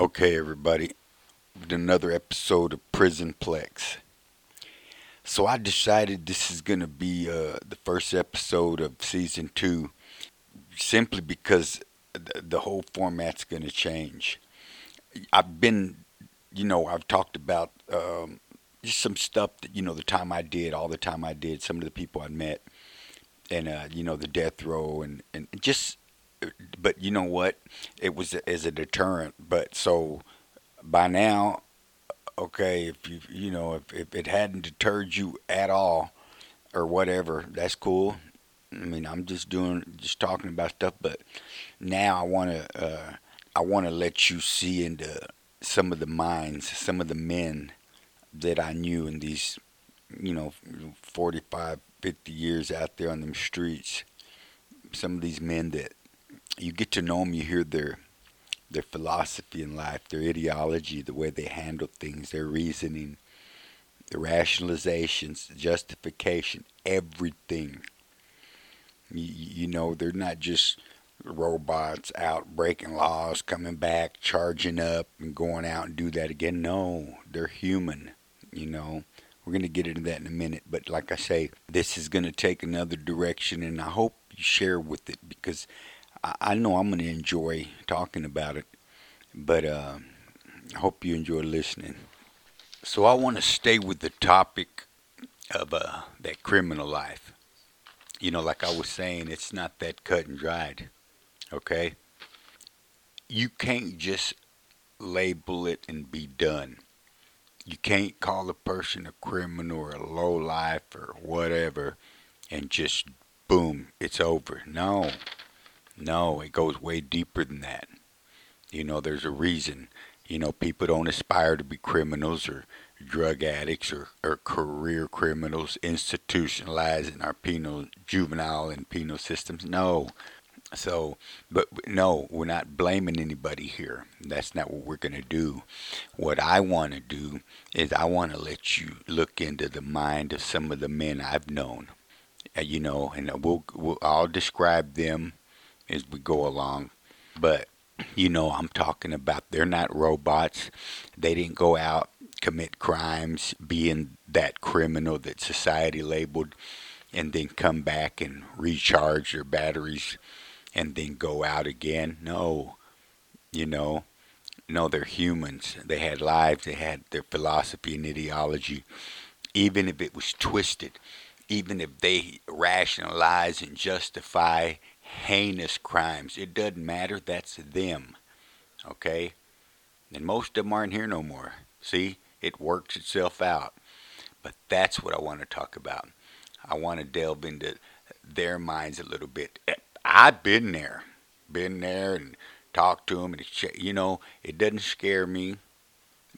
Okay, everybody, another episode of Prison Plex. So I decided this is to be uh, the first episode of season two, simply because th- the whole format's to change. I've been, you know, I've talked about um, just some stuff that you know the time I did, all the time I did, some of the people I met, and uh, you know the death row, and and just but you know what? It was as a deterrent. But so by now, okay, if you you know if, if it hadn't deterred you at all or whatever, that's cool. I mean, I'm just doing just talking about stuff, but now I want to uh, I want to let you see into some of the minds, some of the men that I knew in these you know 45 50 years out there on them streets some of these men that you get to know them, you hear their their philosophy in life, their ideology, the way they handle things, their reasoning, the rationalizations, justification, everything. You, you know, they're not just robots out breaking laws, coming back, charging up, and going out and do that again. No, they're human. You know, we're going to get into that in a minute. But like I say, this is going to take another direction, and I hope you share with it because I, know I'm going to enjoy talking about it, but uh, I hope you enjoy listening. So I want to stay with the topic of uh, that criminal life. You know, like I was saying, it's not that cut and dried. Okay? You can't just label it and be done. You can't call a person a criminal or a low life or whatever and just boom, it's over. No. No, it goes way deeper than that. You know, there's a reason. You know, people don't aspire to be criminals or drug addicts or, or career criminals institutionalized in our penal, juvenile and penal systems. No. So, but no, we're not blaming anybody here. That's not what we're going to do. What I want to do is I want to let you look into the mind of some of the men I've known. Uh, you know, and we'll, we'll I'll describe them as we go along. But you know, I'm talking about they're not robots. They didn't go out commit crimes, being that criminal that society labeled, and then come back and recharge their batteries and then go out again. No, you know, no, they're humans. They had lives, they had their philosophy and ideology, even if it was twisted, even if they rationalize and justify heinous crimes. It doesn't matter. That's them. Okay? And most of them aren't here no more. See? It works itself out. But that's what I want to talk about. I want to delve into their minds a little bit. I've been there. Been there and talked to them. And you know, it doesn't scare me.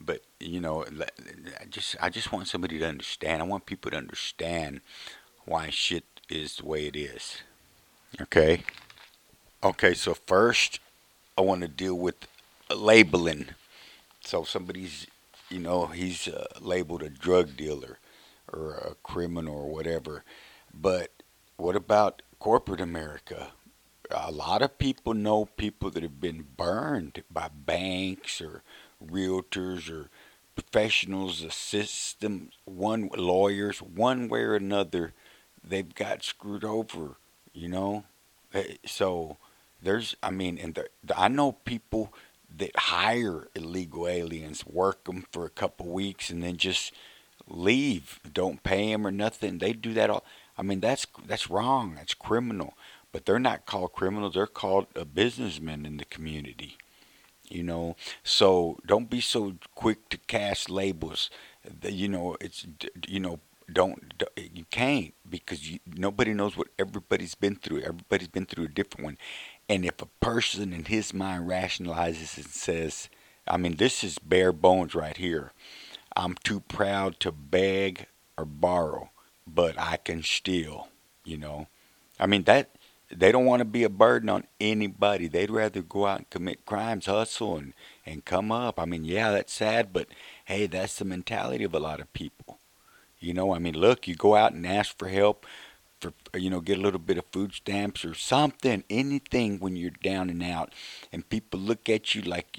But, you know, I just, I just want somebody to understand. I want people to understand why shit is the way it is. Okay. Okay, so first I want to deal with labeling. So somebody's, you know, he's uh, labeled a drug dealer or a criminal or whatever. But what about corporate America? A lot of people know people that have been burned by banks or realtors or professionals, the system, one lawyers, one way or another, they've got screwed over you know? Eh, so there's i mean and the, the, i know people that hire illegal aliens work them for a couple weeks and then just leave. Don't pay them or nothing. They do that all i mean that's that's wrong. That's criminal. But they're not called criminals. They're called a businessman in the community you know? So don't be so quick to cast labels. You know it's you know don't, don't you can't because you, nobody knows what everybody's been through. Everybody's been through a different one. And if a person in his mind rationalizes and says, I mean, this is bare bones right here. I'm too proud to beg or borrow, but I can steal, you know. I mean, that they don't want to be a burden on anybody. They'd rather go out and commit crimes, hustle, and, and come up. I mean, yeah, that's sad, but hey, that's the mentality of a lot of people. You know, I mean, look, you go out and ask for help for you know get a little bit of food stamps or something anything when you're down and out and people look at you like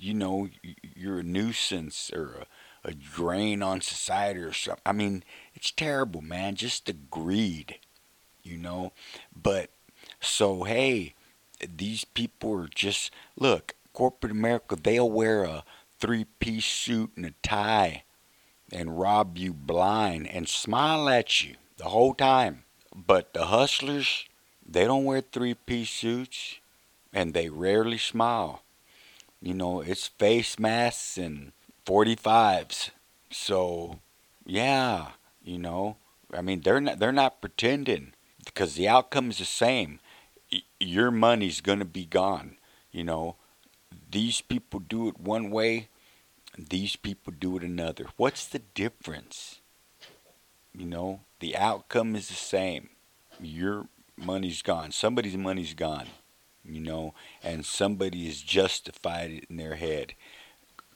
you know, you're a nuisance or a, a drain on society or something. I mean, it's terrible, man. Just the greed, you know. But so hey, these people are just look. Corporate America, they'll wear a three-piece suit and a tie and rob you blind and smile at you the whole time. But the hustlers, they don't wear three-piece suits and they rarely smile. You know, it's face masks and 45s. So, yeah, you know, I mean, they're not they're not pretending because the outcome is the same. Your money's going to be gone, you know. These people do it one way, these people do it another. What's the difference? You know, the outcome is the same. Your money's gone. Somebody's money's gone you know, and somebody has justified it in their head.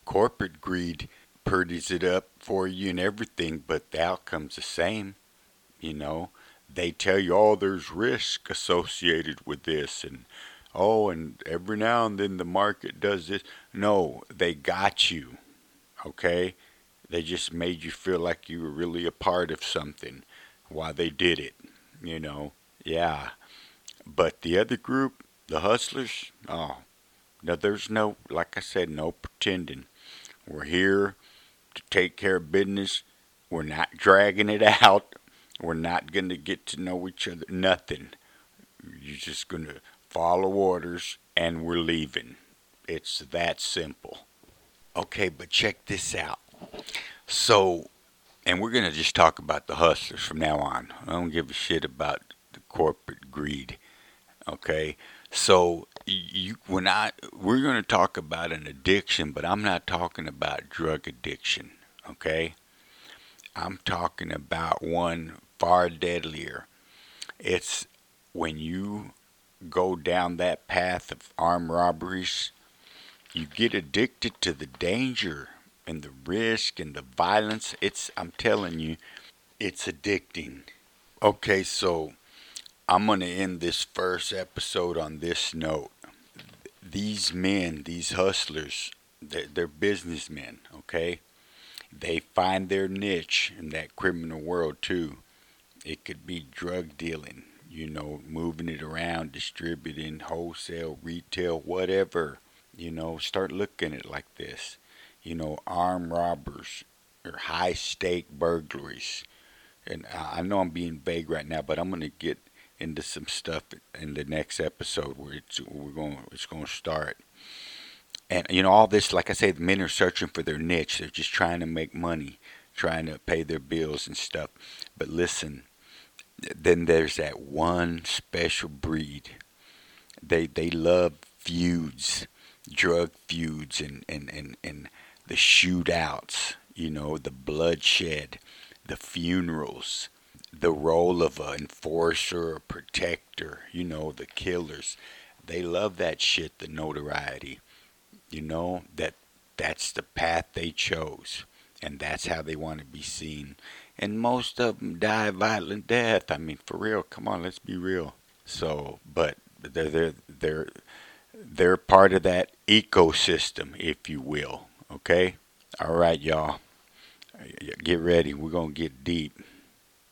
Corporate greed purdies it up for you and everything, but the outcome's the same, you know. They tell you, oh, there's risk associated with this, and oh, and every now and then the market does this. No, they got you, okay? They just made you feel like you were really a part of something while they did it, you know. Yeah. But the other group, the hustlers, oh, no, there's no, like I said, no pretending. We're here to take care of business. We're not dragging it out. We're not going to get to know each other. Nothing. You're just going to follow orders and we're leaving. It's that simple. Okay, but check this out. So, and we're going to just talk about the hustlers from now on. I don't give a shit about the corporate greed. Okay? So you when I we're going to talk about an addiction, but I'm not talking about drug addiction, okay? I'm talking about one far deadlier. It's when you go down that path of armed robberies, you get addicted to the danger and the risk and the violence. It's I'm telling you, it's addicting. Okay, so I'm going to end this first episode on this note. These men, these hustlers, they're, they're businessmen, okay? They find their niche in that criminal world too. It could be drug dealing, you know, moving it around, distributing, wholesale, retail, whatever. You know, start looking at it like this. You know, armed robbers or high stake burglaries. And I know I'm being vague right now, but I'm going to get into some stuff in the next episode where it's we're going it's going to start. And you know all this, like I said, men are searching for their niche. They're just trying to make money, trying to pay their bills and stuff. But listen, then there's that one special breed. They they love feuds, drug feuds, and and and and the shootouts. You know, the bloodshed, the funerals the role of an enforcer a protector, you know, the killers. They love that shit, the notoriety. You know, that that's the path they chose. And that's how they want to be seen. And most of them die a violent death. I mean, for real, come on, let's be real. So, but they're they're they're they're part of that ecosystem, if you will. Okay? All right, y'all. Get ready. We're going to get deep.